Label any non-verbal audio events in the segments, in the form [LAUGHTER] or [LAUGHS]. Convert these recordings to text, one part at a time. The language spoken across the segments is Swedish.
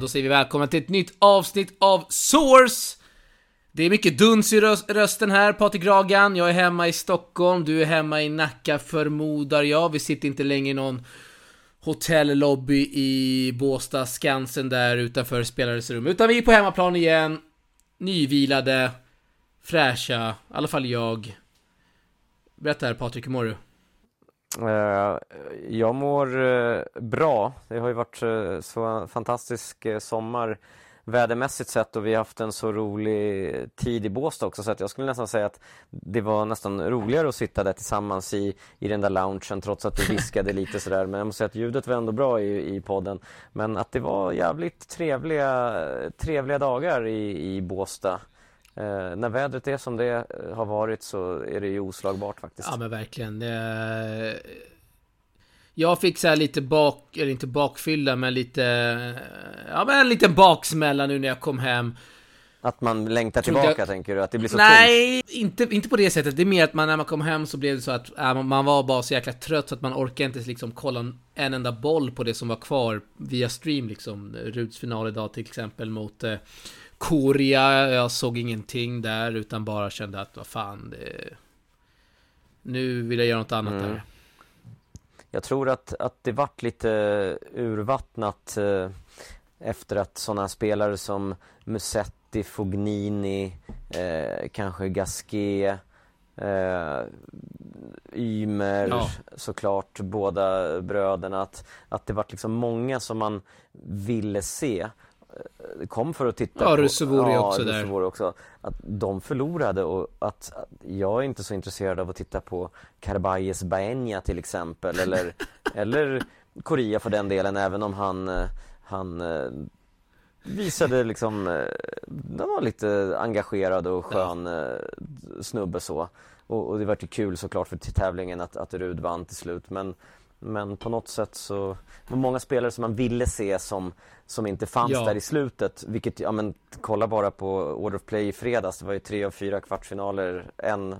Då säger vi välkomna till ett nytt avsnitt av Source! Det är mycket duns i röst, rösten här, Patrik Ragan. Jag är hemma i Stockholm, du är hemma i Nacka förmodar jag. Vi sitter inte längre i någon hotellobby i Båstad, Skansen där utanför spelares rum. Utan vi är på hemmaplan igen. Nyvilade, fräscha, i alla fall jag. Berätta här Patrik, hur mår du? Uh, jag mår uh, bra. Det har ju varit uh, så fantastisk sommar vädermässigt sett och vi har haft en så rolig tid i Båstad också så att jag skulle nästan säga att det var nästan roligare att sitta där tillsammans i, i den där loungen trots att det [LAUGHS] viskade lite sådär. Men jag måste säga att ljudet var ändå bra i, i podden. Men att det var jävligt trevliga, trevliga dagar i, i Båstad Eh, när vädret är som det har varit så är det ju oslagbart faktiskt. Ja men verkligen. Eh, jag fick så här lite bak, eller inte bakfylla men lite, ja men en liten baksmälla nu när jag kom hem. Att man längtar tillbaka jag... tänker du? Att det blir så Nej, inte, inte på det sättet. Det är mer att man när man kom hem så blev det så att äh, man var bara så jäkla trött så att man orkade inte liksom kolla en enda boll på det som var kvar via stream liksom. Ruds final idag till exempel mot eh, Korea, jag såg ingenting där utan bara kände att vad fan det... Nu vill jag göra något annat mm. där. Jag tror att, att det vart lite urvattnat eh, efter att sådana spelare som Musetti, Fognini, eh, kanske Gasquet, eh, Ymer ja. såklart, båda bröderna. Att, att det vart liksom många som man ville se kom för att titta ja, på... Rusevori ja, också Rusevori där. också. Att de förlorade och att, att, jag är inte så intresserad av att titta på Carbayes Baenya till exempel eller, [LAUGHS] eller Korea för den delen även om han, han eh, visade liksom, eh, han var lite engagerad och skön ja. Eh, snubbe så. Och, och det var ju kul såklart för tävlingen att, att Rud vann till slut men men på något sätt så var det många spelare som man ville se som, som inte fanns ja. där i slutet. Vilket, ja men kolla bara på Order of Play i fredags. Det var ju tre av fyra kvartsfinaler. En,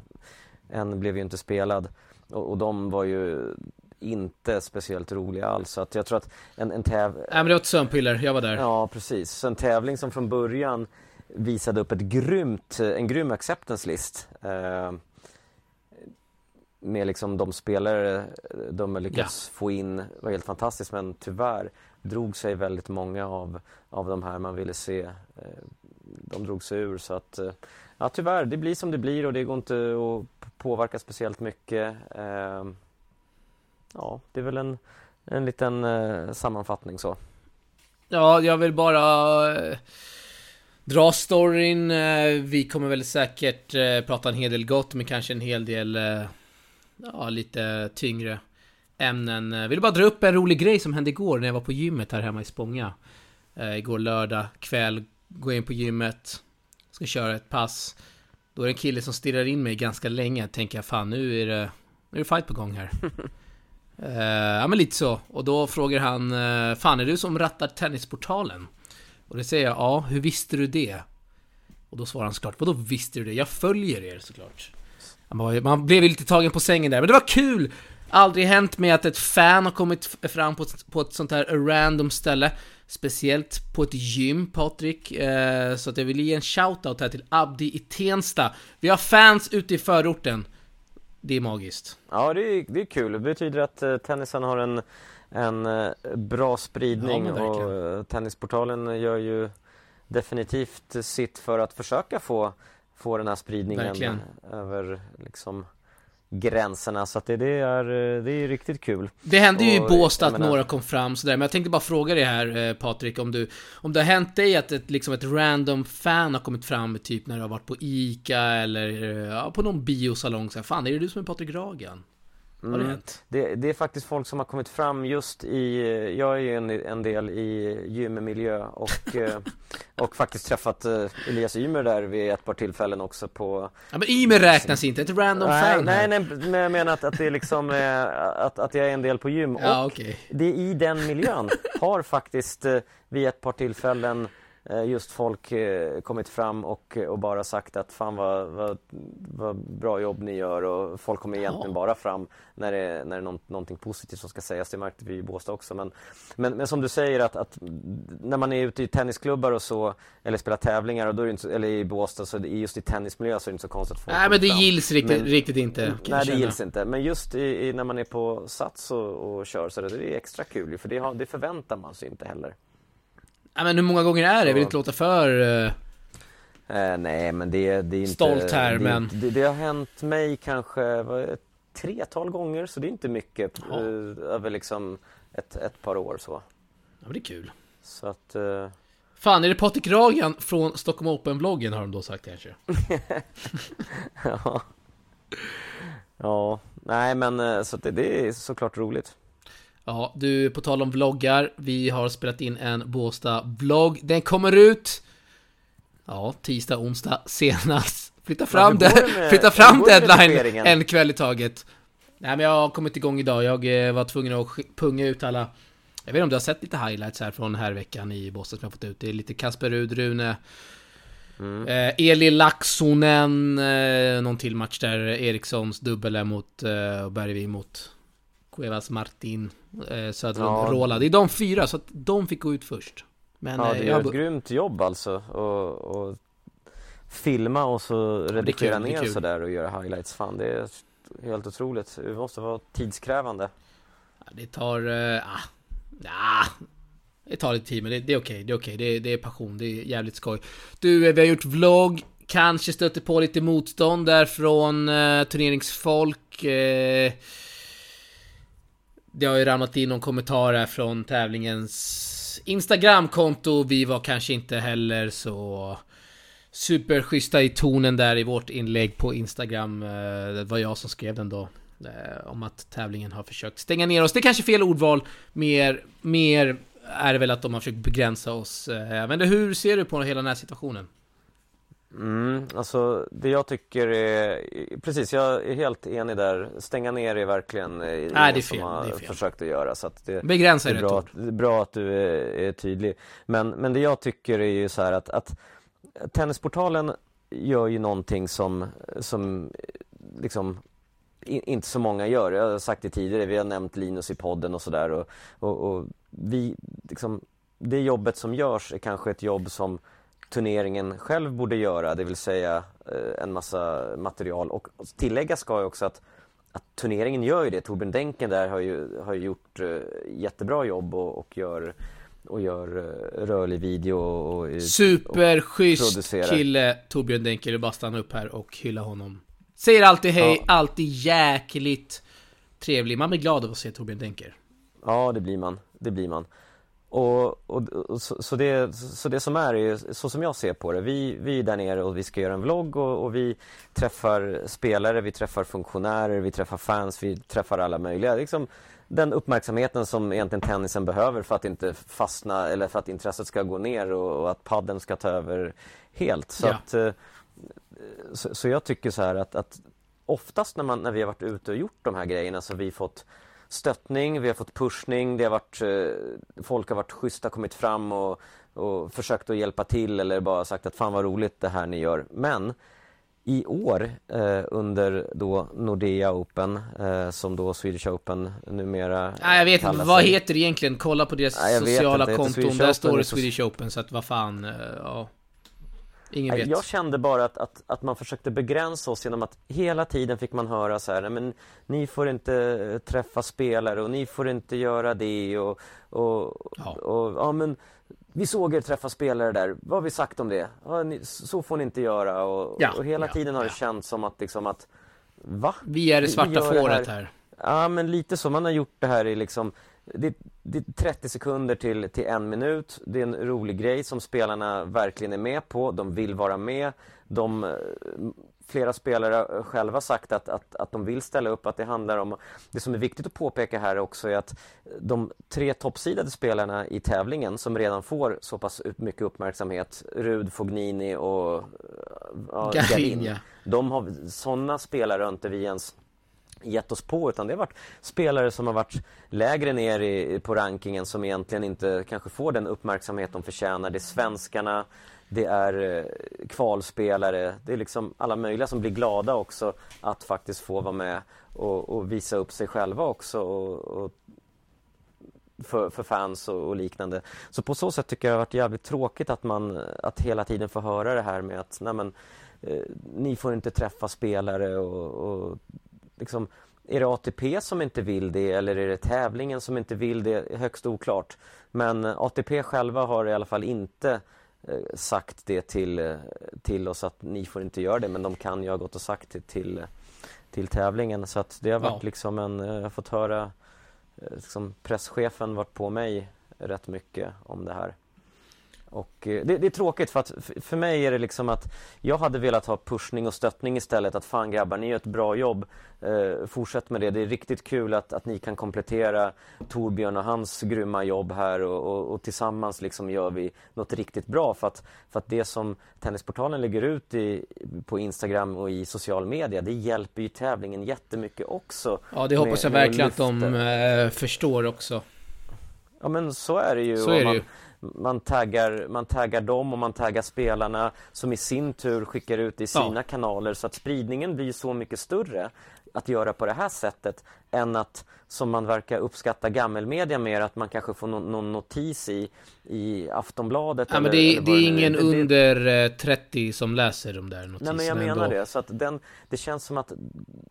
en blev ju inte spelad. Och, och de var ju inte speciellt roliga alls. Så att jag tror att en, en tävling... Nej men det var ett sömnpiller, jag var där. Ja precis. Så en tävling som från början visade upp ett grymt, en grym acceptance list. Eh, med liksom de spelare de har lyckats ja. få in var helt fantastiskt men tyvärr drog sig väldigt många av, av de här man ville se. Eh, de drog sig ur så att eh, ja tyvärr, det blir som det blir och det går inte att påverka speciellt mycket. Eh, ja, det är väl en, en liten sammanfattning så. Ja, jag vill bara dra storyn. Vi kommer väl säkert prata en hel del gott men kanske en hel del ja, lite tyngre ämnen. Jag vill bara dra upp en rolig grej som hände igår när jag var på gymmet här hemma i Spånga. Uh, igår lördag kväll, går in på gymmet, ska köra ett pass. Då är det en kille som stirrar in mig ganska länge. Tänker jag, fan nu är det, nu är det fight på gång här. uh, [LAUGHS] ja men lite så. Och då frågar han, uh, fan är du som rattar Tennisportalen? Och det säger jag, ja, hur visste du det? Och då svarar han såklart, vadå visste du det? Jag följer er såklart. Man blev ju lite tagen på sängen där, men det var kul! Aldrig hänt med att ett fan har kommit fram på ett, på ett sånt här random ställe. Speciellt på ett gym, Patrik. Eh, så att jag vill ge en shoutout här till Abdi i Tensta. Vi har fans ute i förorten. Det är magiskt. Ja, det är, det är kul. Det betyder att eh, tennisen har en, en eh, bra spridning ja, och eh, Tennisportalen gör ju definitivt sitt för att försöka få få den här spridningen Verkligen. över liksom gränserna så att det, det, är, det är riktigt kul. Det hände ju i Båstad att menar... några kom fram sådär, men jag tänkte bara fråga dig här eh, Patrik om du Om det har hänt dig att ett, liksom ett random fan har kommit fram typ när du har varit på ICA eller eh, ja, på någon biosalong såhär, fan är det du som är Patrik Ragan? Har det, mm. det, det, är faktiskt folk som har kommit fram just i, jag är ju en, en del i gymmiljö och, [LAUGHS] eh, och faktiskt träffat uh, Elias Ymer där vid ett par tillfällen också på Ja men Ymer räknas inte, ett random nej, fan Nej, nej, men jag menar att, att det är liksom, uh, att, att jag är en del på gym. Ja, och okay. det i den miljön har faktiskt vid ett par tillfällen eh, just folk eh, kommit fram och, och bara sagt att fan vad, vad, vad bra jobb ni gör och folk kommer egentligen bara fram när det, när det är någon, någonting positivt som ska sägas. Det märkte vi i Båstad också. Men, men, men som du säger att, att, när man är ute i tennisklubbar och så eller spelar tävlingar och då är det inte, eller i Båstad så just i tennismiljö så är det inte så konstigt att folk Nej men det fram. gills riktigt, Men- riktigt inte. Nej det gills inte, men just i, i, när man är på Sats och, och kör så är det, det är extra kul för det, har, det förväntar man sig inte heller. Nej men hur många gånger är det? Jag vill inte låta för... eh, Eh, nej men det, det är inte... Stolt här, det, men- Det, det har hänt mig kanske vad, ett tretal gånger så det är inte mycket eh, över liksom ett, ett par år så. Ja men det är kul. Så att... Eh, Fan, är det Patrik Ragan från Stockholm Open-bloggen har de då sagt kanske? [LAUGHS] ja. ja, nej men eh, så att det, det är såklart roligt. Ja, du, på tal om vloggar. Vi har spelat in en Båstad-vlogg. Den kommer ut... Ja, tisdag, onsdag [LAUGHS] senast. Flytta fram, det med- flytta fram deadline en kväll i taget. Nej men jag har kommit igång idag. Jag eh, var tvungen att punga ut alla... Jag vet inte om du har sett lite highlights här från här veckan i Båstad som jag har fått ut. Det är lite Kasper Rud, Rune, Mm. eh, Eli Laxonen, eh, någon till match där. Erikssons dubbel mot eh, och Bergvik mot Cuevas Martin, eh, Söderlund, Ja. Rola. Det är de fyra, så att de fick gå ut först. Men Ja, eh, jag gör har ett grymt jobb alltså och, och filma och så redigera kul, det är ner sådär och göra highlights. Fan, det är helt otroligt. Det måste vara tidskrävande. Det tar... Uh, ah, ah, det tar lite tid men det, det är okej, det är okej, det, är- det är passion, det är jävligt skoj. Du, eh, vi har gjort vlogg, kanske stöter på lite motstånd där från uh, turneringsfolk. eh, det har ju ramlat in någon kommentar här från tävlingens Instagramkonto. Vi var kanske inte heller så superschyssta i tonen där i vårt inlägg på Instagram. Eh, det var jag som skrev den då. Eh, om att tävlingen har försökt stänga ner oss. Det är kanske fel ordval. Mer, mer är det väl att de har försökt begränsa oss. Eh, Men hur ser du på hela den här situationen? Mm, alltså det jag tycker är, precis jag är helt enig där. Stänga ner är verkligen eh, ingen det är som fel, har det är fel. försökt att göra. Så att det, Begränsa är bra, att, det är bra att du är, är tydlig. Men, men det jag tycker är ju så här att, att Tennisportalen gör ju någonting som, som liksom i- inte så många gör. Jag har sagt det tidigare, vi har nämnt Linus i podden och sådär och, och, och vi, liksom, det jobbet som görs är kanske ett jobb som turneringen själv borde göra, det vill säga eh, en massa material och tillägga ska jag också att att turneringen gör ju det. Torbjörn Denken där har ju, har ju gjort eh, jättebra jobb och, och gör, och gör eh, rörlig video och, Superschysst kille Torbjörn Denker. Bara stanna upp här och hylla honom. Säger alltid hej, Ja. alltid jäkligt trevlig. Man blir glad av att se Torbjörn Denker. Ja, det blir man. Det blir man. Och, och, och så, så, det, så det som är, är så som jag ser på det. Vi, vi är där nere och vi ska göra en vlogg och, och vi träffar spelare, vi träffar funktionärer, vi träffar fans, vi träffar alla möjliga. Liksom den uppmärksamheten som egentligen tennisen behöver för att inte fastna eller för att intresset ska gå ner och, och att padden ska ta över helt. Så Ja. att eh, så, så jag tycker så här att, att oftast när, man, när vi har varit ute och gjort de här grejerna så har vi fått stöttning, vi har fått pushning, det har varit, eh, folk har varit schyssta, kommit fram och, och försökt att hjälpa till eller bara sagt att fan vad roligt det här ni gör. Men i år eh, under då Nordea Open, eh, som då Swedish Open numera Nej, jag vet inte. Vad heter det egentligen? Kolla på deras Nej, sociala konton. Där står det Swedish Open, så att vad fan, eh, ja. Ingen vet. Jag kände bara att, att, att man försökte begränsa oss genom att hela tiden fick man höra så här, "Nej, men ni får inte eh, träffa spelare och ni får inte göra det och, och, Ja. och ja men vi såg er träffa spelare där, vad har vi sagt om det? Ja, ni, så får ni inte göra och, Ja, och hela ja, tiden har det känts som att liksom att Va? Vi är det Vi- vi svarta fåret här. här. Ja men lite så, man har gjort det här i liksom det, det är 30 sekunder till, till en minut. Det är en rolig grej som spelarna verkligen är med på. De vill vara med. De, eh, flera spelare har själva sagt att, att, att de vill ställa upp, att det handlar om... Det som är viktigt att påpeka här också är att de tre toppsidade spelarna i tävlingen som redan får så pass mycket uppmärksamhet, Rud, Fognini och ja, Garin, de har, sådana spelare har inte vi ens gett oss på utan det har varit spelare som har varit lägre ner i, på rankingen som egentligen inte kanske får den uppmärksamhet de förtjänar. Det är svenskarna, det är eh, kvalspelare, det är liksom alla möjliga som blir glada också att faktiskt få vara med och, och visa upp sig själva också och, och för, för, fans och, och, liknande. Så på så sätt tycker jag det har varit jävligt tråkigt att man att hela tiden få höra det här med att nej men, eh, ni får inte träffa spelare och, och liksom, är det ATP som inte vill det eller är det tävlingen som inte vill det? Högst oklart. Men ATP själva har i alla fall inte eh, sagt det till, eh, till oss att ni får inte göra det men de kan ju ha gått och sagt det till, till tävlingen så att det har varit ja. liksom en, eh, jag har fått höra liksom presschefen varit på mig rätt mycket om det här. Och eh, det, det, är tråkigt för att för mig är det liksom att jag hade velat ha pushning och stöttning istället. Att fan grabbar, ni gör ett bra jobb. Eh, fortsätt med det. Det är riktigt kul att, att ni kan komplettera Torbjörn och hans grymma jobb här och, och, och, tillsammans liksom gör vi något riktigt bra. För att, för att det som Tennisportalen lägger ut i, på Instagram och i social media, det hjälper ju tävlingen jättemycket också. Ja, det hoppas jag verkligen att de eh, förstår också. Ja, men så är det ju. Så är det ju man taggar, man taggar dem och man taggar spelarna som i sin tur skickar ut i sina ja. kanaler så att spridningen blir så mycket större att göra på det här sättet än att, som man verkar uppskatta gammelmedia mer, att man kanske får någon, någon notis i, i Aftonbladet. Ja, eller, men det, är, det är ingen det, under 30 eh, som läser de där notiserna. Nej, men jag menar ändå. det. Så att den, det känns som att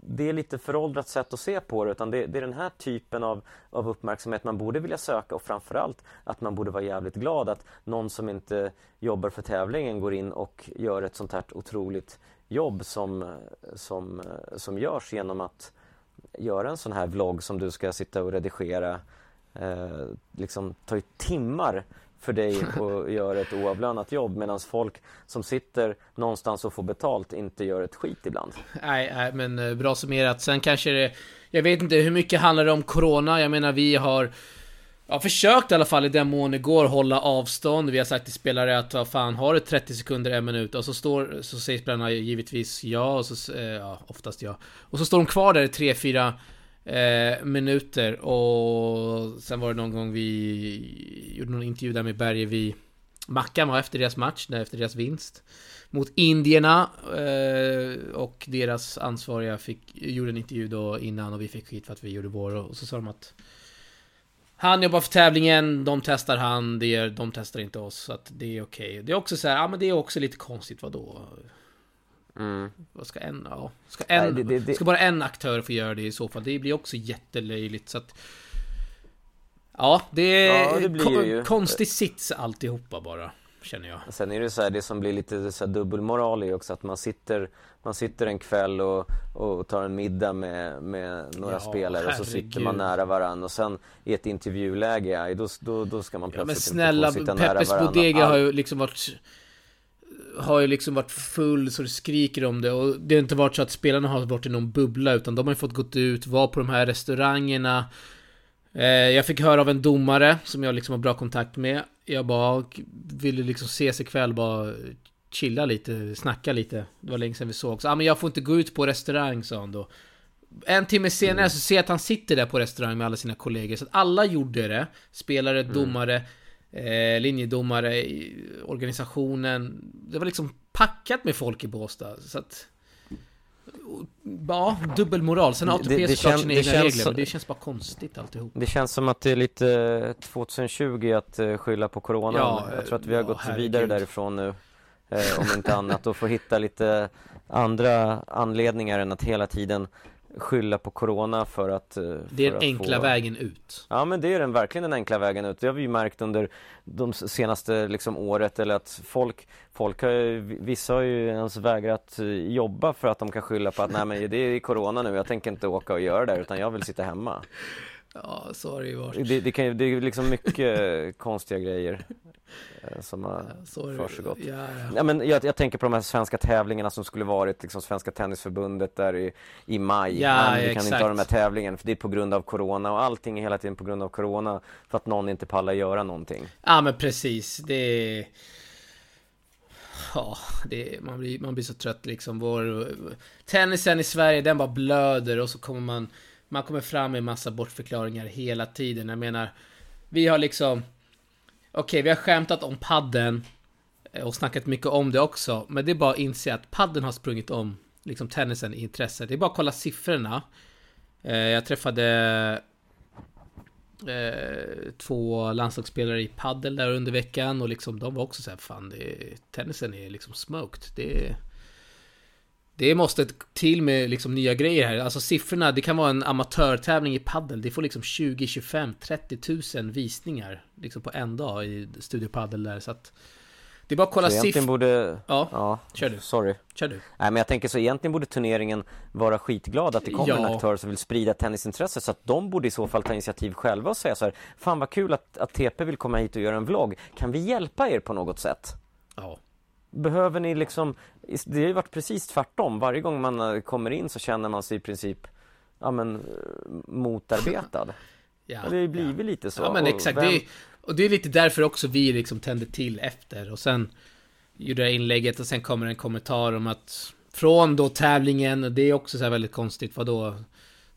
det är lite föråldrat sätt att se på det, utan det, det, är den här typen av, av uppmärksamhet man borde vilja söka och framförallt att man borde vara jävligt glad att någon som inte jobbar för tävlingen går in och gör ett sånt här otroligt jobb som, som, som görs genom att göra en sån här vlogg som du ska sitta och redigera. Eh, liksom tar ju timmar för dig [LAUGHS] att göra ett oavlönat jobb medan folk som sitter någonstans och får betalt inte gör ett skit ibland. Nej, nej men eh, bra summerat. Sen kanske det... Jag vet inte hur mycket handlar det om Corona? Jag menar vi har Ja, försökt i alla fall i den mån det går hålla avstånd. Vi har sagt till spelare att vad fan, har du 30 sekunder, en minut? Och så, står, så säger spelarna givetvis ja, och så, eh, ja, oftast ja. Och så står de kvar där i 3-4 eh, minuter. Och sen var det någon gång vi gjorde någon intervju där med Bergevi. Mackan var efter deras match, efter deras vinst. Mot indierna. Eh, och deras ansvariga fick, gjorde en intervju då innan och vi fick skit för att vi gjorde vår. Och så sa de att han jobbar för tävlingen, de testar han, det är, de testar inte oss. Så att det är okej. Okay. Det är också så här, ja men det är också lite konstigt, vadå? Mm. Vad ska en, ja, ska en, Nej, det, det, ska bara en aktör få göra det i så fall? Det blir också jättelöjligt så att... Ja, det är ja, det blir ju... konstig sits alltihopa bara känner jag. Sen är det så här, det som blir lite så här dubbelmoral är också att man sitter, man sitter en kväll och, och tar en middag med, med några ja, spelare herregud. och så sitter man nära varandra och sen i ett intervjuläge, då, då, då ska man plötsligt ja, men snälla, inte få sitta Peppes nära varandra. Bodega har ju liksom varit har ju liksom varit full så det skriker om det och det har inte varit så att spelarna har varit i någon bubbla utan de har ju fått gått ut, vara på de här restaurangerna eh, Jag fick höra av en domare som jag liksom har bra kontakt med jag bara ville liksom ses ikväll, bara chilla lite, snacka lite. Det var länge sedan vi såg. Så, ah, men jag får inte gå ut på restaurang, sa han då. En timme senare mm. så ser jag att han sitter där på restaurang med alla sina kollegor. Så att alla gjorde det. Spelare, mm. domare, eh, linjedomare, organisationen. Det var liksom packat med folk i Båstad. Så att... Ja, dubbelmoral. Sen har ATP det, det såklart sina egna regler, men det känns bara konstigt alltihop. Det känns som att det är lite 2020 att uh, skylla på Corona. Ja, jag tror att vi har ja, gått herregud. vidare därifrån nu. Uh, om inte annat, och få hitta lite andra anledningar än att hela tiden skylla på Corona för att eh, Det är den enkla få... vägen ut. Ja men det är den verkligen den enkla vägen ut. Det har vi ju märkt under de senaste liksom året eller att folk Folk har ju, vissa har ju ens vägrat jobba för att de kan skylla på att nej men det är Corona nu, jag tänker inte åka och göra det utan jag vill sitta hemma Ja, så har det ju varit Det, det, kan, det är liksom mycket [LAUGHS] konstiga grejer Eh, som har ja, försiggått. Ja, ja. ja, men jag, jag, tänker på de här svenska tävlingarna som skulle varit liksom Svenska Tennisförbundet där i, i maj. Ja, men vi kan inte ha de här tävlingarna för det är på grund av Corona och allting är hela tiden på grund av Corona för att någon inte pallar göra någonting. Ja men precis, det är... Ja, det, man, blir, man blir så trött liksom. Vår, tennisen i Sverige, den bara blöder och så kommer man... Man kommer fram med massa bortförklaringar hela tiden. Jag menar, vi har liksom... Okej, okay, vi har skämtat om padden eh, och snackat mycket om det också. Men det är bara att inse att padden har sprungit om liksom tennisen i intresse. Det är bara att kolla siffrorna. Eh, jag träffade eh, två landslagsspelare i paddel där under veckan och liksom de var också så här, fan, det, tennisen är liksom smoked. Det, det måste till med liksom nya grejer här. Alltså siffrorna, det kan vara en amatörtävling i paddel. Det får liksom 20, 25, 30 000 visningar liksom på en dag i Studio Paddel där. Så att det är bara att kolla siffror. borde... Ja, ja, kör du. Sorry. Kör du. Nej, men jag tänker så egentligen borde turneringen vara skitglad att det kommer ja. en aktör som vill sprida tennisintresse så att de borde i så fall ta initiativ själva och säga så här Fan vad kul att, att TP vill komma hit och göra en vlogg. Kan vi hjälpa er på något sätt? Ja. Behöver ni liksom Det har ju varit precis tvärtom. Varje gång man eh, kommer in så känner man sig i princip Ja men eh, motarbetad. [LAUGHS] ja, det har ju blivit ja. lite så. Ja men exakt. Vem... Det och det är lite därför också vi liksom tände till efter och sen gjorde jag inlägget och sen kommer en kommentar om att från då tävlingen, och det är också så här väldigt konstigt, vad då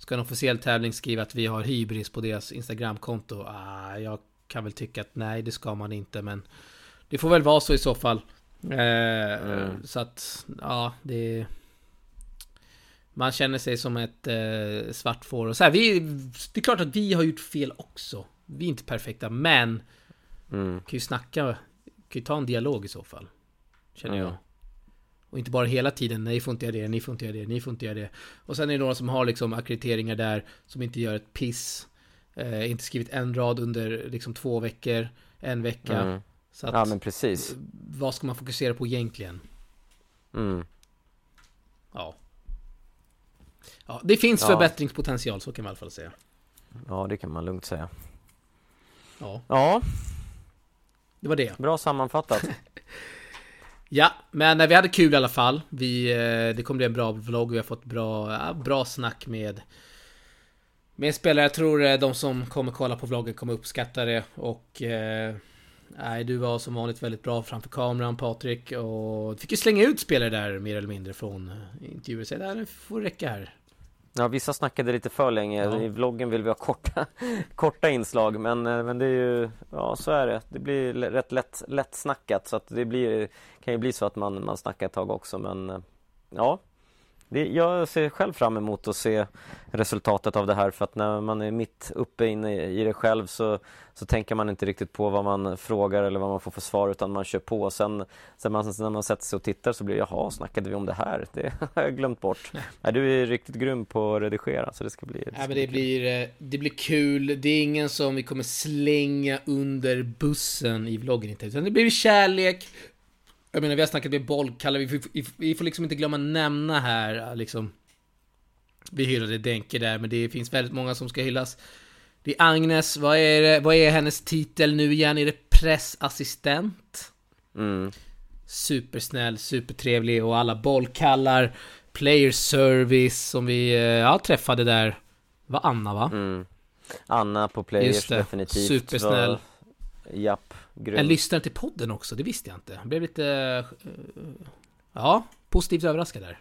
Ska en officiell tävling skriva att vi har hybris på deras Instagramkonto? Ah, jag kan väl tycka att nej, det ska man inte, men det får väl vara så i så fall. Eh, mm. Så att, ja, det... Man känner sig som ett eh, svart får. Och så här, vi, det är klart att vi har gjort fel också vi är inte perfekta, men mm. kan ju snacka, kan ju ta en dialog i så fall. Känner mm. jag. Och inte bara hela tiden, nej får inte göra det, ni får inte göra det, ni får inte göra det. Och sen är det några som har liksom akkrediteringar där, som inte gör ett piss. Eh, inte skrivit en rad under liksom två veckor, en vecka. Mm. Så att, ja men precis. Vad ska man fokusera på egentligen? Mm. Ja. Ja, det finns ja. förbättringspotential, så kan man i alla fall säga. Ja, det kan man lugnt säga. Ja. Ja. Det var det. Bra sammanfattat. [LAUGHS] ja, men vi hade kul i alla fall. Vi, eh, det kommer bli en bra vlogg. Vi har fått bra, bra snack med med spelare. Jag tror eh, de som kommer kolla på vloggen kommer uppskatta det. Och... Eh, nej, du var som vanligt väldigt bra framför kameran Patrik. Och fick ju slänga ut spelare där mer eller mindre från intervjuer. Så det får räcka här. Ja, vissa snackade lite för länge. Ja. I vloggen vill vi ha korta, [LAUGHS] korta inslag, men, eh, men det är ju, ja så är det. Det blir rätt lätt, lätt snackat så att det blir, kan ju bli så att man, man snackar ett tag också, men eh, ja, det, jag ser själv fram emot att se resultatet av det här för att när man är mitt uppe inne i det själv så, så tänker man inte riktigt på vad man frågar eller vad man får för svar utan man kör på. Sen, sen man, när man sätter sig och tittar så blir det jaha, snackade vi om det här? Det [LAUGHS] har jag glömt bort. Nej, du är riktigt grym på att redigera så det ska bli det, ska ja, men det, blir, eh, det blir kul. Det är ingen som vi kommer slänga under bussen i vloggen inte. Utan det blir kärlek, jag menar, vi har snackat med bollkallar, vi, vi, vi får liksom inte glömma nämna här, liksom. Vi hyllade Denke där, men det finns väldigt många som ska hyllas. Det är Agnes, vad är, det, vad är hennes titel nu igen? Är det pressassistent? Mm. Supersnäll, supertrevlig och alla bollkallar, player service som vi eh, ja, träffade där. var Anna va? Mm. Anna på players definitivt. Supersnäll. Var... Japp. Grym. En lyssnare till podden också, det visste jag inte. Jag blev lite... Uh, ja, positivt överraskad där.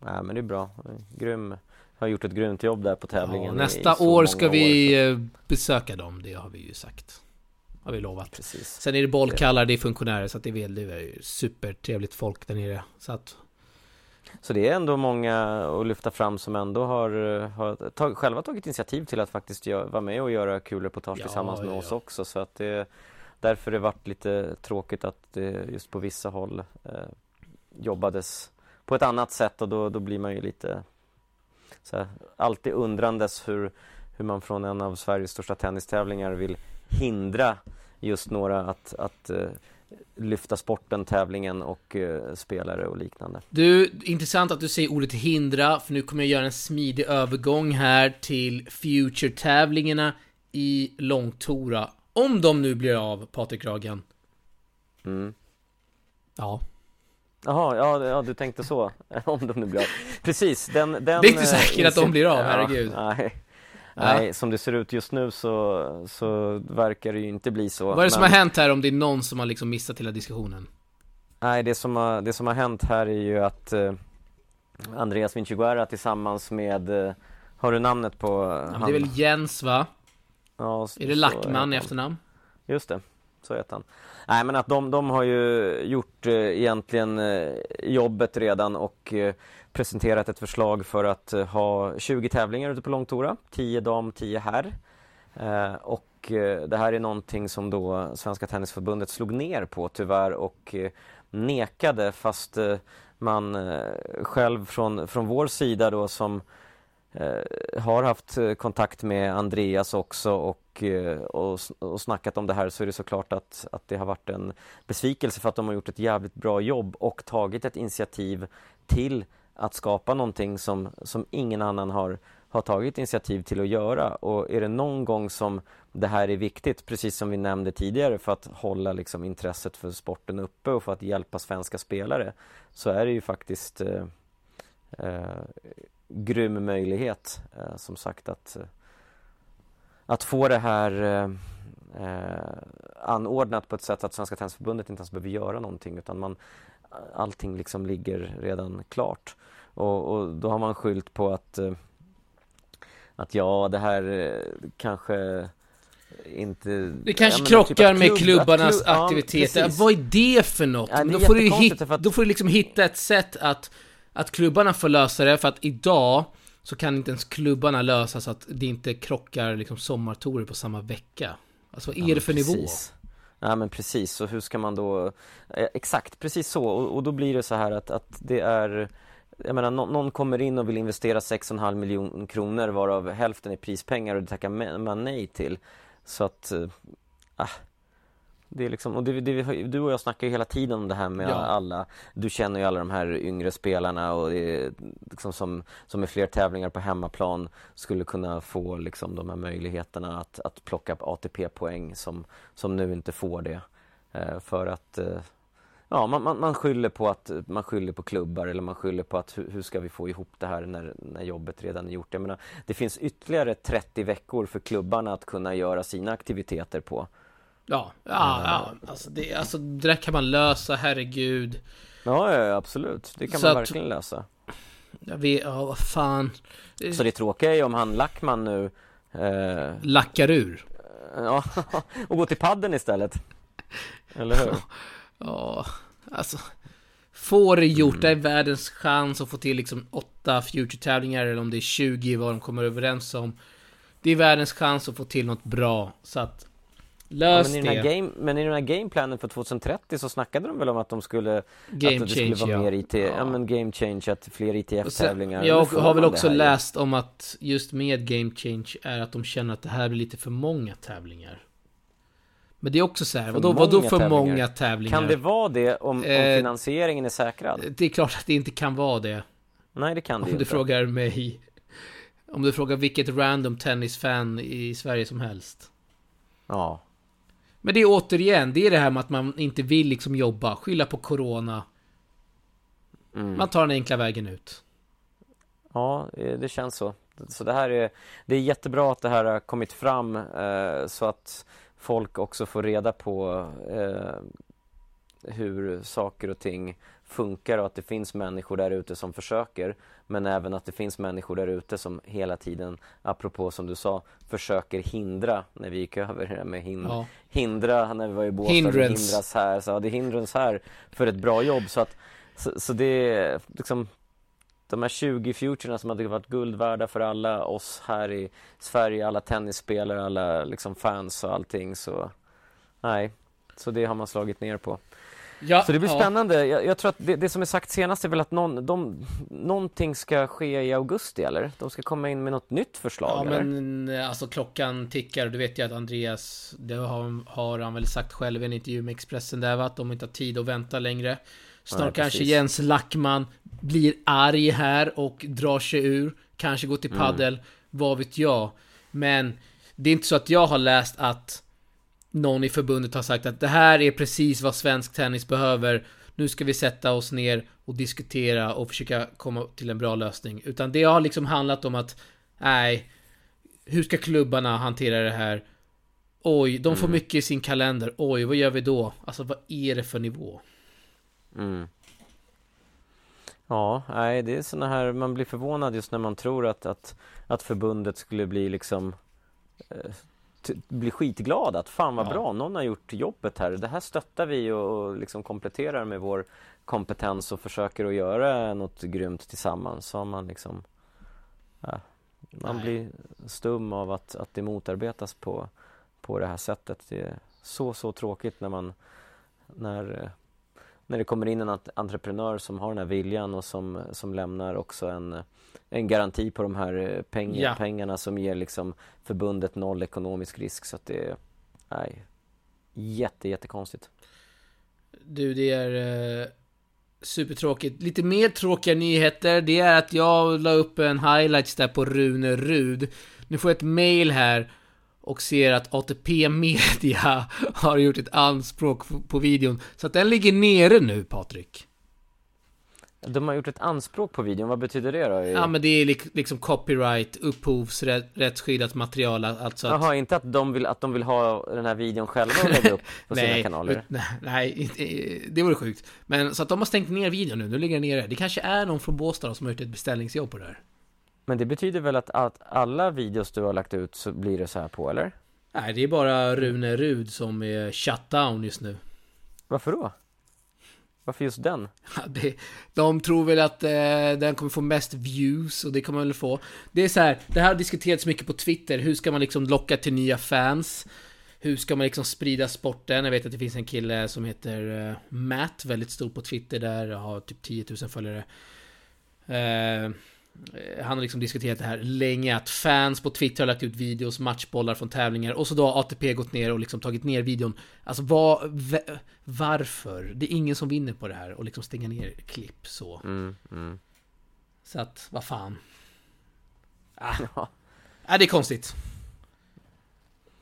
Ja, men det är bra. Grym. Har gjort ett grymt jobb där på tävlingen. Ja, nästa år ska vi år. Eh, besöka dem, det har vi ju sagt. Har vi lovat. Precis. Sen är det bollkallar, det är funktionärer, så att det är, det är supertrevligt folk där nere. Så att... Så det är ändå många att lyfta fram som ändå har, har tag, själva tagit initiativ till att faktiskt gör, vara med och göra kul reportage ja, tillsammans med ja, oss också. Så att det, därför det varit lite tråkigt att det just på vissa håll eh, jobbades på ett annat sätt och då, då blir man ju lite så här, alltid undrandes hur, hur man från en av Sveriges största tennistävlingar vill hindra just några att, att uh, lyfta sporten, tävlingen och uh, spelare och liknande. Du, intressant att du säger ordet hindra, för nu kommer jag göra en smidig övergång här till Future-tävlingarna i Långtora. Om de nu blir av, Patrik Ragen. Mm. Ja. Jaha, ja, ja, du tänkte så. [LAUGHS] Om de nu blir av. Precis, den... den det är inte säkert äh, att de blir av, ja, herregud. Nej. Nej, som det ser ut just nu så, så verkar det ju inte bli så. Vad är det men... som har hänt här om det är någon som har liksom missat hela diskussionen? Nej, det som har, det som har hänt här är ju att eh, Andreas Vinciguerra tillsammans med, eh, har du namnet på ja, han? Det är väl Jens va? Ja, är det Lackman i efternamn? Just det, så heter han. Nej men att de, de har ju gjort eh, egentligen eh, jobbet redan och eh, presenterat ett förslag för att eh, ha 20 tävlingar ute på Långtora, 10 dam, 10 herr. Eh, och eh, det här är någonting som då Svenska Tennisförbundet slog ner på tyvärr och nekade fast man själv från, från vår sida då som Eh, har haft eh, kontakt med Andreas också och, eh, och, och snackat om det här så är det såklart att, att det har varit en besvikelse för att de har gjort ett jävligt bra jobb och tagit ett initiativ till att skapa någonting som, som ingen annan har, har tagit initiativ till att göra. Och är det någon gång som det här är viktigt, precis som vi nämnde tidigare för att hålla liksom intresset för sporten uppe och för att hjälpa svenska spelare så är det ju faktiskt eh, eh, grym möjlighet eh, som sagt att, att få det här eh, eh, anordnat på ett sätt att Svenska Tennisförbundet inte ens behöver göra någonting utan man, allting liksom ligger redan klart. Och, och då har man skylt på att, eh, att ja, det här eh, kanske inte... Det kanske menar, krockar typ med klubb, klubbarnas klubb, aktiviteter. Ja, Vad är det för något? Ja, det då, får du hit, att... då får du liksom hitta ett sätt att, att klubbarna får lösa det, för att idag så kan inte ens klubbarna lösa så att det inte krockar liksom sommartorer på samma vecka. Alltså vad är ja, det för precis. nivå? Ja men precis, och hur ska man då eh, Exakt, precis så och, och, då blir det så här att, att det är jag menar, någon kommer in och vill investera 6,5 miljoner kronor varav hälften är prispengar och det tackar man nej till. Så att, äh, det är liksom, och det, det, du och jag snackar ju hela tiden om det här med ja. alla Du känner ju alla de här yngre spelarna och liksom som, som med fler tävlingar på hemmaplan skulle kunna få liksom de här möjligheterna att, att plocka ATP-poäng som, som nu inte får det. Eh, för att eh, Ja, man, man, man, skyller på att man skyller på klubbar eller man skyller på att hur, hur, ska vi få ihop det här när, när jobbet redan är gjort. Jag menar, det finns ytterligare 30 veckor för klubbarna att kunna göra sina aktiviteter på. Ja, ja, ja. Alltså, det, alltså det där kan man lösa, herregud. Ja, ja absolut. Det kan Så man verkligen lösa. Jag vet, ja vad fan. Så det tråkiga är ju om han Lackman nu eh... Lackar ur. Ja, [LAUGHS] och går till padden istället. Eller hur? [LAUGHS] Ja, alltså. Får det gjort, mm. det är världens chans att få till liksom åtta Future-tävlingar eller om det är 20 vad de kommer överens om. Det är världens chans att få till något bra, så att Lös ja, men, i det. Game, men i den här gameplanen för 2030 så snackade de väl om att de skulle Game att det change, skulle vara ja. mer IT, ja. ja. men game change, att fler ITF-tävlingar Jag har väl också läst om att just med game change är att de känner att det här blir lite för många tävlingar men det är också så här, vadå, vadå för tävlingar? många tävlingar? Kan det vara det om, om eh, finansieringen är säkrad? Det är klart att det inte kan vara det. Nej, det kan det Om inte. du frågar mig. Om du frågar vilket random tennisfan i Sverige som helst. Ja. Men det är återigen, det är det här med att man inte vill liksom jobba, skylla på corona. Mm. Man tar den enkla vägen ut. Ja, det känns så. Så det här är, det är jättebra att det här har kommit fram eh, så att folk också får reda på eh, hur saker och ting funkar och att det finns människor där ute som försöker men även att det finns människor där ute som hela tiden, apropå som du sa, försöker hindra när vi gick över det med hin ja. hindra när vi var i Båstad, hindras här, så ja, det är hindrans här för ett bra jobb så att så, så det är liksom de här 20 futurerna som hade varit guld värda för alla oss här i Sverige, alla tennisspelare, alla liksom fans och allting så nej, så det har man slagit ner på. Ja, så det blir ja. spännande. Jag, jag tror att det, det, som är sagt senast är väl att någon, de, någonting ska ske i augusti eller? De ska komma in med något nytt förslag Ja eller? men alltså klockan tickar. Du vet ju att Andreas, det har, har han väl sagt själv i en intervju med Expressen där va? Att de inte har tid att vänta längre. Snart Nej, kanske Jens Lackman blir arg här och drar sig ur. Kanske går till paddel. Mm. Vad vet jag. Men det är inte så att jag har läst att någon i förbundet har sagt att det här är precis vad svensk tennis behöver. Nu ska vi sätta oss ner och diskutera och försöka komma till en bra lösning. Utan det har liksom handlat om att nej, hur ska klubbarna hantera det här? Oj, de får mm. mycket i sin kalender. Oj, vad gör vi då? Alltså vad är det för nivå? Mm. Ja, nej det är såna här, man blir förvånad just när man tror att, att, att förbundet skulle bli liksom eh, bli skitglad att fan vad ja. bra, någon har gjort jobbet här. Det här stöttar vi och, och liksom kompletterar med vår kompetens och försöker att göra något grymt tillsammans. Så har man liksom ja, man Nej. blir stum av att, att det motarbetas på, på det här sättet. Det är så, så tråkigt när man när, när det kommer in en entreprenör som har den här viljan och som, som lämnar också en, en garanti på de här peng, ja. pengarna som ger liksom förbundet noll ekonomisk risk. Så att det är nej, jätte, jättekonstigt. Du, det är eh, supertråkigt. Lite mer tråkiga nyheter, det är att jag la upp en highlights där på Rune Rud. Nu får jag ett mail här och ser att ATP Media [LAUGHS] har gjort ett anspråk på videon. Så att den ligger nere nu, Patrik. De har gjort ett anspråk på videon, vad betyder det då? Ja men det är liksom copyright, upphovsrättsskyddat material, alltså att... Jaha, inte att de, vill, att de vill ha den här videon själva och lägga upp på [LAUGHS] sina nej, kanaler? [LAUGHS] Nej, nej, det vore sjukt. Men så att de har stängt ner videon nu, nu ligger den nere. Det kanske är någon från Båstad som har gjort ett beställningsjobb på det här. Men det betyder väl att, att alla videos du har lagt ut så blir det så här på, eller? Nej, det är bara Rune Rud som är shut down just nu. Varför då? Varför just den? [LAUGHS] Ja, det, de tror väl att eh, den kommer få mest views och det kommer man väl få. Det är så här, det här har diskuterats mycket på Twitter. Hur ska man liksom locka till nya fans? Hur ska man liksom sprida sporten? Jag vet att det finns en kille som heter eh, Matt, väldigt stor på Twitter där, har typ 10 000 följare. Eh, han har liksom diskuterat det här länge, att fans på Twitter har lagt ut videos, matchbollar från tävlingar och så då har ATP gått ner och liksom tagit ner videon. Alltså vad, varför? Det är ingen som vinner på det här och liksom stänga ner klipp så. Mm, mm. Så att, vad fan. Ah. [LAUGHS] Ja. ah, det är konstigt.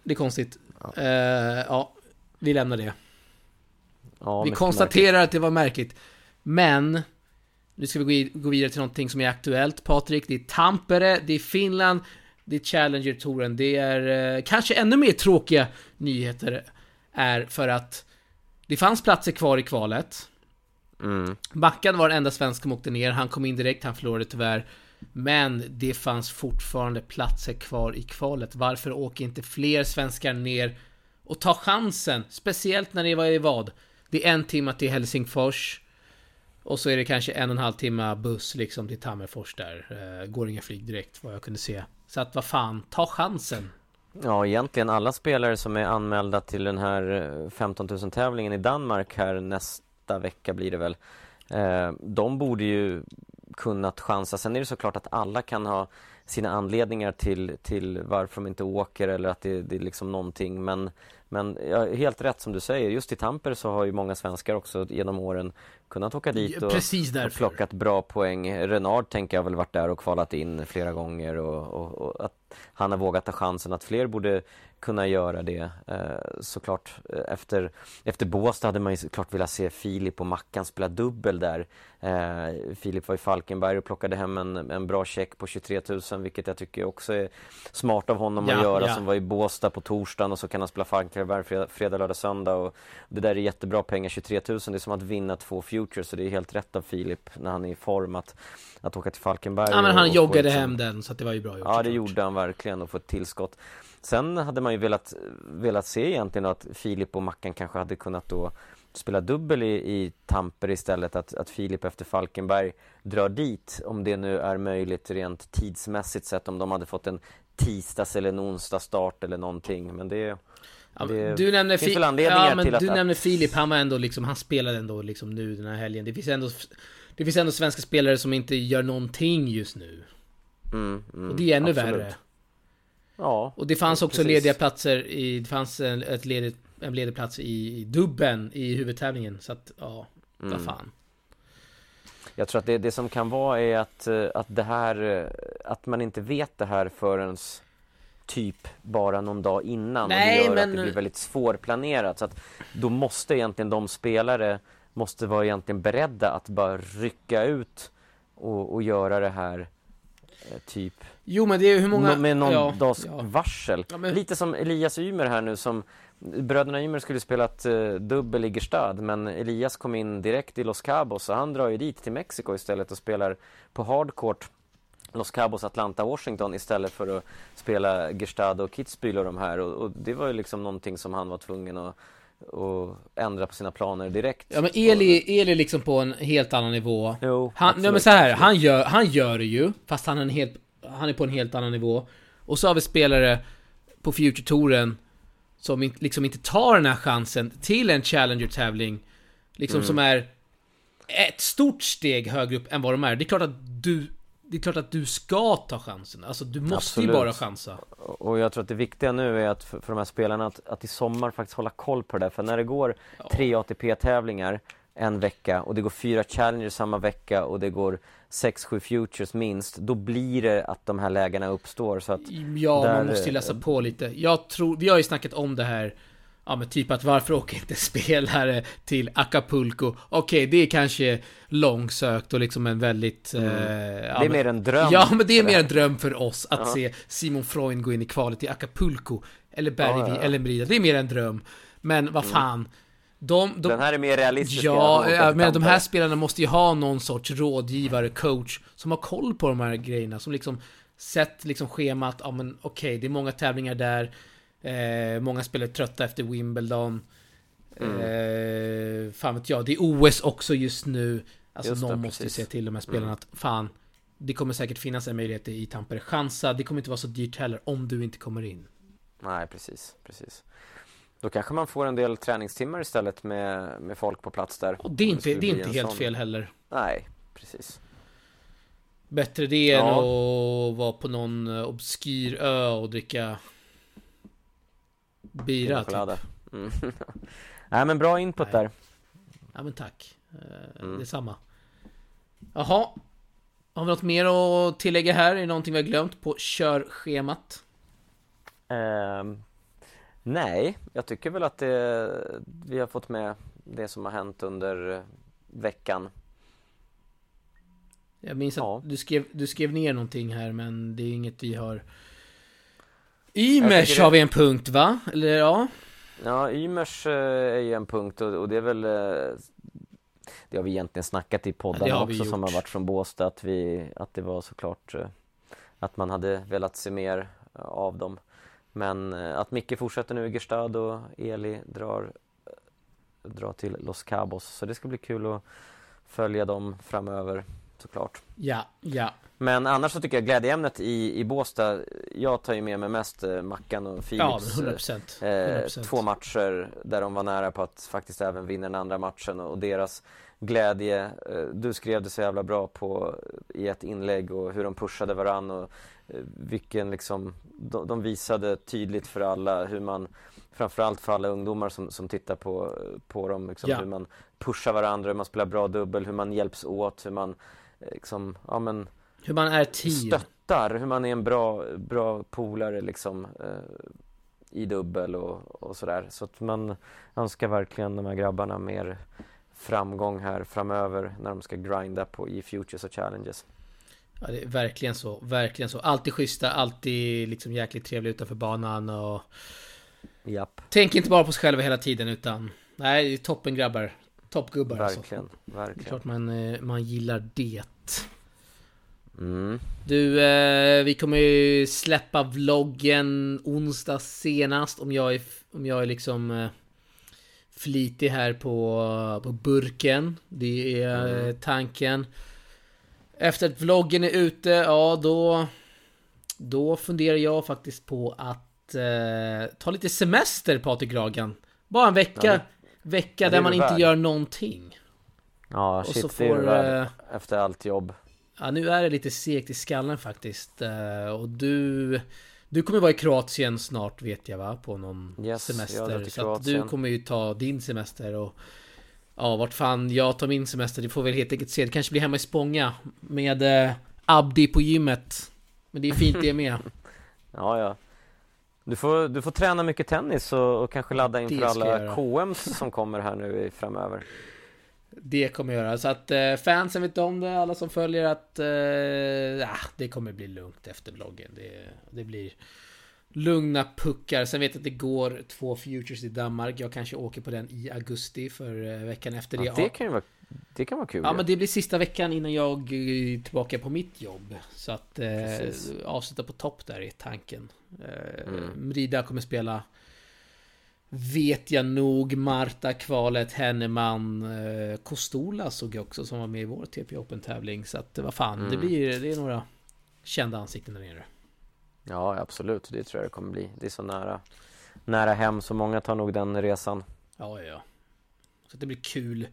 Det är konstigt. Ja, uh, ja vi lämnar det. Ja, vi konstaterar märkligt. att det var märkligt. Men nu ska vi gå vidare till någonting som är aktuellt, Patrik. Det är Tampere, det är Finland, det är Challenger-touren. Det är eh, kanske ännu mer tråkiga nyheter är för att det fanns platser kvar i kvalet. Mm. Mackan var den enda svensk som åkte ner. Han kom in direkt, han förlorade tyvärr. Men det fanns fortfarande platser kvar i kvalet. Varför åker inte fler svenskar ner och tar chansen? Speciellt när det var i vad? Det är en timme till Helsingfors. Och så är det kanske en och en halv timme buss liksom till Tammerfors där. Eh, går inga flyg direkt vad jag kunde se. Så att vad fan, ta chansen. Ja, egentligen alla spelare som är anmälda till den här eh, 15 000 tävlingen i Danmark här nästa vecka blir det väl. Eh, de borde ju kunnat chansa. Sen är det såklart att alla kan ha sina anledningar till, till varför de inte åker eller att det, det är liksom någonting. Men, men ja, helt rätt som du säger, just i Tamper så har ju många svenskar också genom åren kunnat åka dit och, och plockat bra poäng. Renard tänker jag väl varit där och kvalat in flera gånger och, och, och att han har vågat ta chansen att fler borde kunna göra det. Eh, såklart eh, efter, efter Båstad hade man ju såklart velat se Filip och Mackan spela dubbel där. Eh, Filip var i Falkenberg och plockade hem en, en bra check på 23 000 vilket jag tycker också är smart av honom ja, att göra ja. som var i Båstad på torsdagen och så kan han spela Falkenberg fredag, fredag, lördag, söndag och det där är jättebra pengar, 23 000 det är som att vinna två Futures så det är helt rätt av Filip när han är i form att, att åka till Falkenberg. Ja men han joggade liksom, hem den så att det var ju bra gjort. Ja det gjorde han verkligen och få ett tillskott. Sen hade man ju velat, velat se egentligen att Filip och Mackan kanske hade kunnat då spela dubbel i, i Tamper istället att, att Filip efter Falkenberg drar dit om det nu är möjligt rent tidsmässigt sett om de hade fått en tisdags eller en onsdag start eller någonting men det Ja, det du nämner finns väl anledningar ja, men till att... Du nämner Filip, han var ändå liksom, han spelade ändå liksom nu den här helgen. Det finns ändå, det finns ändå svenska spelare som inte gör någonting just nu. Mm, mm, och det är ännu absolut. värre. Ja. Och det fanns också precis. lediga platser i, det fanns en, ett ledigt, en ledig plats i, i dubben i huvudtävlingen. Så att, ja, mm. vad fan. Jag tror att det, det som kan vara är att, eh, att det här, eh, att man inte vet det här förrän typ bara någon dag innan Nej, och det gör men... att det blir väldigt svårplanerat. Så att då måste egentligen de spelare måste vara egentligen beredda att bara rycka ut och, och göra det här typ Jo men det är hur många... Med någon ja, dags ja. varsel. Ja, men... Lite som Elias Ymer här nu som Bröderna Ymer skulle spelat uh, dubbel i Gerstad men Elias kom in direkt i Los Cabos så han drar ju dit till Mexiko istället och spelar på hardcourt Los Cabos, Atlanta, Washington istället för att spela Gestad och Kitzbühel och de här och, och, det var ju liksom någonting som han var tvungen att och ändra på sina planer direkt. Ja men Eli, Eli liksom på en helt annan nivå. Jo, han, absolut, ja, men så här, han gör, han gör det ju, fast han är, en helt, han är på en helt annan nivå. Och så har vi spelare på Future-touren som liksom inte tar den här chansen till en Challenger-tävling. Liksom mm. som är ett stort steg högre upp än vad de är. Det är klart att du det är klart att du ska ta chansen. Alltså du måste Absolut. ju bara chansa. Och jag tror att det viktiga nu är att för, för de här spelarna att, att i sommar faktiskt hålla koll på det. För när det går ja. tre ATP-tävlingar en vecka och det går fyra Challengers samma vecka och det går sex, sju Futures minst. Då blir det att de här lägena uppstår. Så att ja, där... man måste ju läsa på lite. Jag tror, vi har ju snackat om det här Ja men typ att varför åker inte spelare till Acapulco? Okej, okay, det är kanske långsökt och liksom en väldigt... Mm. Eh, det är mer en dröm. Ja, men det är mer en dröm för oss att ja. se Simon Freund gå in i kvalet i Acapulco. Eller Bergvik, ja, ja. eller Merida. Det är mer en dröm. Men vad mm. fan. Mm. De, de, Den här är mer realistisk. Ja, ja men de här spelarna måste ju ha någon sorts rådgivare, coach, som har koll på de här grejerna. Som liksom sett liksom schemat, ja men okej, okay, det är många tävlingar där. Eh, många spelare trötta efter Wimbledon. Mm. Eh, fan vet jag, det är OS också just nu. Alltså just någon det, måste precis. se till de här spelarna mm. att fan, det kommer säkert finnas en möjlighet i Tampere. Chansa, det kommer inte vara så dyrt heller om du inte kommer in. Nej, precis, precis. Då kanske man får en del träningstimmar istället med, med folk på plats där. Och det är inte, det är inte helt sån... fel heller. Nej, precis. Bättre det ja. än att vara på någon obskyr ö och dricka Bira typ. Mm. [LAUGHS] Nej men bra input Nej. där. Ja men tack. Eh, mm. Detsamma. Jaha. Har vi något mer att tillägga här? Är det någonting vi har glömt på körschemat? Uh, nej, jag tycker väl att det, vi har fått med det som har hänt under veckan. Jag minns att ja. du, skrev, du skrev ner någonting här men det är inget vi har Ymers har vi en punkt va? Eller ja? Ja, Ymers eh, är ju en punkt och, det är väl eh, Det har vi egentligen snackat i poddarna också som har varit från Båstad att vi Att det var såklart eh, Att man hade velat se mer av dem Men att Micke fortsätter nu i Gerstad och Eli drar Drar till Los Cabos så det ska bli kul att Följa dem framöver såklart Ja, ja men annars så tycker jag glädjeämnet i, i Båstad Jag tar ju med mig mest eh, Mackan och Philips ja, 100%, 100%. Eh, Två matcher där de var nära på att faktiskt även vinna den andra matchen och, och deras glädje eh, Du skrev det så jävla bra på i ett inlägg och hur de pushade varann och eh, vilken liksom de, de, visade tydligt för alla hur man Framförallt för alla ungdomar som, som tittar på, på dem liksom, ja. hur man pushar varandra, hur man spelar bra dubbel, hur man hjälps åt, hur man liksom, ja men hur man är team. Stöttar, hur man är en bra, bra polare liksom eh, i dubbel och, och sådär. Så att man önskar verkligen de här grabbarna mer framgång här framöver när de ska grinda på i Futures och Challenges. Ja, det är verkligen så. Verkligen så. Alltid schyssta, alltid liksom jäkligt trevliga utanför banan och... Japp. Tänk inte bara på sig själva hela tiden utan... Nej, toppen grabbar. Toppgubbar Verkligen, alltså. verkligen. Det är klart man, eh, man gillar det. Mm. Du, eh, vi kommer ju släppa vloggen onsdag senast om jag är, om jag är liksom eh, flitig här på, på burken. Det är mm. tanken. Efter att vloggen är ute, ja då Då funderar jag faktiskt på att eh, ta lite semester Patrik Ragan. Bara en vecka, ja, vecka där man inte värd. gör någonting. Ja, shit, och så får, det är eh, efter allt jobb. Ja, nu är det lite segt i skallen faktiskt. Eh, och du... Du kommer vara i Kroatien snart vet jag va? På någon yes, semester. Så att du kommer ju ta din semester och... Ja, vart fan jag tar min semester, det får väl helt enkelt se. Det kanske blir hemma i Spånga. Med eh, Abdi på gymmet. Men det är fint det med. [LAUGHS] ja, ja. Du får, du får träna mycket tennis och, och kanske ladda inför alla KMs [LAUGHS] som kommer här nu framöver. Det kommer jag göra. Så att eh, fansen vet om det, alla som följer att... Eh, ah, det kommer bli lugnt efter vloggen. Det, det blir... lugna puckar. Sen vet jag att det går två Futures i Danmark. Jag kanske åker på den i augusti för eh, veckan efter det. Ja, det kan ju vara, det kan vara kul Ja ju. men det blir sista veckan innan jag är tillbaka på mitt jobb. Så att eh, avsluta på topp där är tanken. Eh, Mm. Mrida kommer spela Vet jag nog, Marta, Kvalet, Henneman, eh, Kostola såg jag också som var med i vår TP Open tävling. Så att vad fan, det Mm. blir, det är några kända ansikten där nere. Ja, absolut. Det tror jag det kommer bli. Det är så nära, nära hem, så många tar nog den resan. Ja, ja, ja. Så att det blir kul.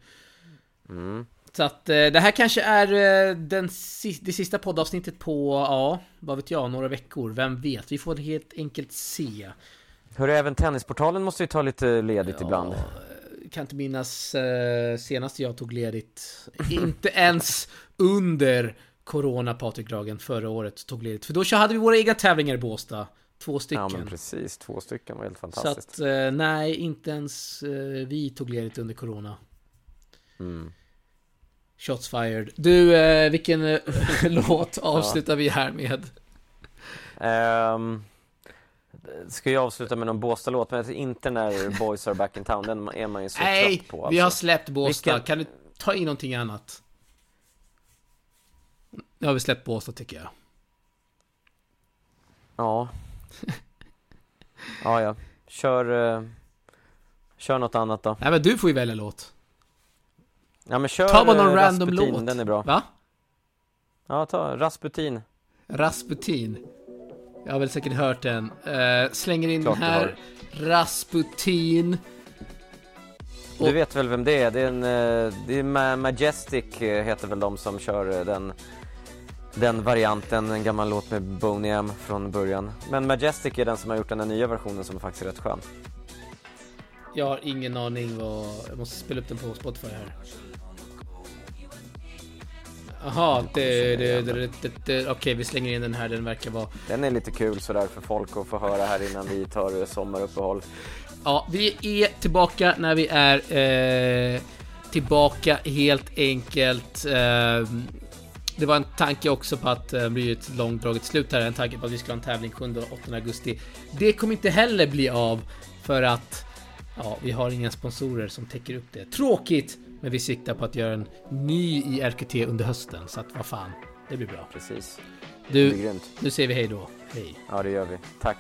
Mm. Så att eh, det här kanske är eh, den, det sista poddavsnittet på, ja, vad vet jag, några veckor. Vem vet? Vi får helt enkelt se. Hörru, även Tennisportalen måste ju ta lite ledigt ibland. Ja, kan inte minnas eh, senast jag tog ledigt. inte ens under Corona, Patrik Ragen, förra året tog ledigt. För då hade vi våra egna tävlingar i Båstad. Två Ja, stycken. men precis. Två stycken var helt Så fantastiskt. att, eh, nej, inte ens eh, vi tog ledigt under Corona. Mm. Shots fired. Du, eh, vilken eh, [LAUGHS] låt avslutar vi här med? Ehm, ska jag avsluta med någon Båstad-låt, men inte när Boys Are Back In Town. Den är man ju så Nej, trött på. vi har Alltså. släppt Båstad. Vilken- Kan du ta in någonting annat? Nu har vi släppt Båstad tycker jag. Ja. [LAUGHS] Ja, ja. Kör, eh, kör något annat då. Nej men du får ju välja låt. Ja, men kör Ta bara någon eh, random Rasputin, låt. Den är bra. Va? Ja, ta Rasputin. Rasputin. Jag har väl säkert hört den. Eh, slänger in Klart den du här. Rasputin. Du Och- vet väl vem det är? Det är, en, eh, det är Ma- Majestic heter väl de som kör den, den varianten, en gammal låt med Boney M från början. Men Majestic är den som har gjort den här nya versionen som faktiskt är rätt skön. Jag har ingen aning vad... Jag måste spela upp den på Spotify här. Jaha, okej vi slänger in den här, den verkar vara... Den är lite kul sådär för folk att få höra här innan vi tar eh, sommaruppehåll. Ja, vi är tillbaka när vi är eh, tillbaka helt enkelt. Eh, det var en tanke också på att eh, det blir ett långdraget slut här. En tanke på att vi ska ha en tävling 7 och 8 augusti. Det kommer inte heller bli av för att ja, vi har inga sponsorer som täcker upp det. Tråkigt, men vi siktar på att göra en ny i RKT under hösten. Så att vad fan, det blir bra. Precis. Du, nu säger vi hej då. Hej. Ja, det gör vi. Tack.